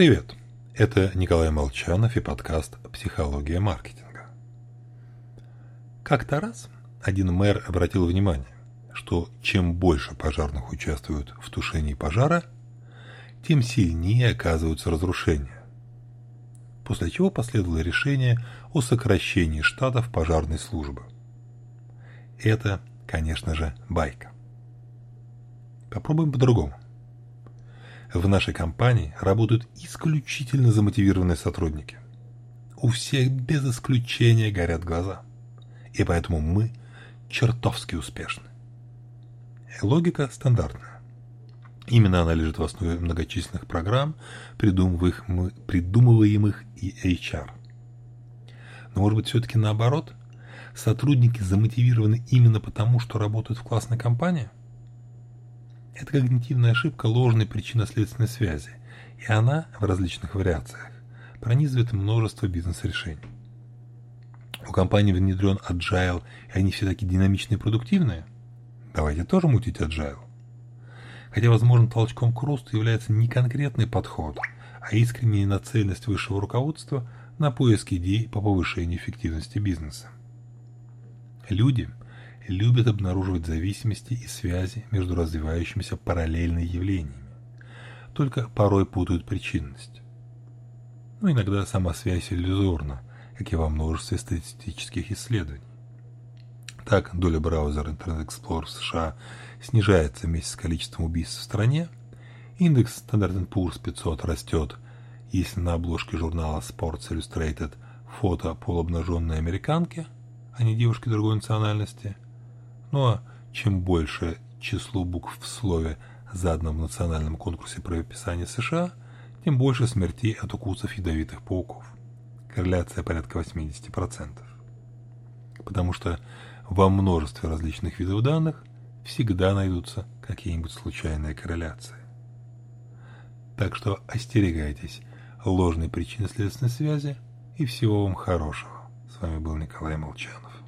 Привет! Это Николай Молчанов и подкаст «Психология маркетинга». Как-то раз один мэр обратил внимание, что чем больше пожарных участвуют в тушении пожара, тем сильнее оказываются разрушения. После чего последовало решение о сокращении штатов пожарной службы. Это, конечно же, байка. Попробуем по-другому. В нашей компании работают исключительно замотивированные сотрудники. У всех без исключения горят глаза. И поэтому мы чертовски успешны. Логика стандартная. Именно она лежит в основе многочисленных программ, придумываемых, и HR. Но может быть все-таки наоборот? Сотрудники замотивированы именно потому, что работают в классной компании? Это когнитивная ошибка ложной причинно-следственной связи, и она в различных вариациях пронизывает множество бизнес-решений. У компании внедрен agile, и они все такие динамичные и продуктивные? Давайте тоже мутить agile. Хотя, возможно, толчком к росту является не конкретный подход, а искренняя нацеленность высшего руководства на поиск идей по повышению эффективности бизнеса. Люди любят обнаруживать зависимости и связи между развивающимися параллельными явлениями, только порой путают причинность. Но иногда сама связь иллюзорна, как и во множестве статистических исследований. Так, доля браузера Internet Explorer в США снижается вместе с количеством убийств в стране, индекс Standard Poor's 500 растет, если на обложке журнала Sports Illustrated фото полуобнаженной американки, а не девушки другой национальности. Ну а чем больше число букв в слове заданном в национальном конкурсе правописания США, тем больше смертей от укусов ядовитых пауков. Корреляция порядка 80%. Потому что во множестве различных видов данных всегда найдутся какие-нибудь случайные корреляции. Так что остерегайтесь ложной причинно-следственной связи и всего вам хорошего. С вами был Николай Молчанов.